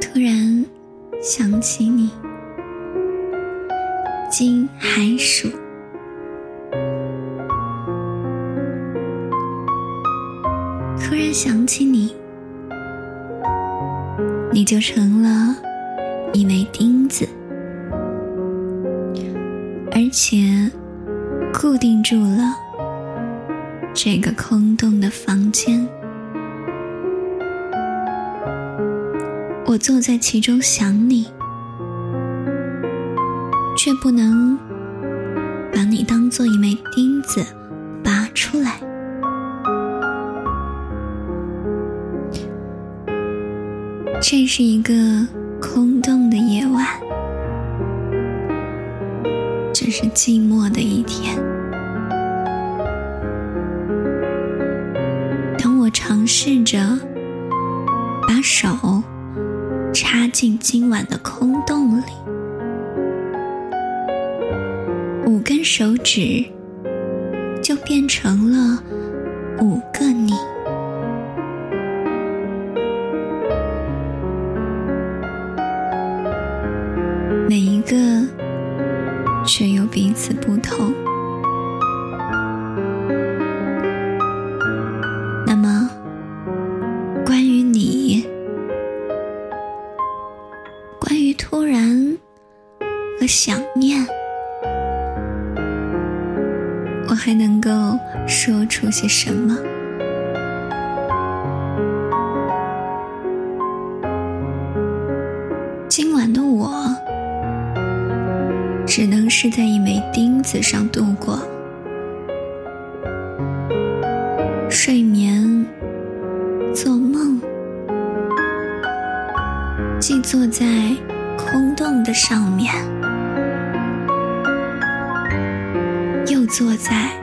突然想起你，经寒暑，突然想起你，你就成了一枚钉子，而且固定住了这个空洞的房我坐在其中想你，却不能把你当做一枚钉子拔出来。这是一个空洞的夜晚，这是寂寞的一天。当我尝试着把手。插进今晚的空洞里，五根手指就变成了五个你，每一个却又彼此不同。那么，关于你想念，我还能够说出些什么？今晚的我，只能是在一枚钉子上度过。睡眠，做梦，既坐在空洞的上面。坐在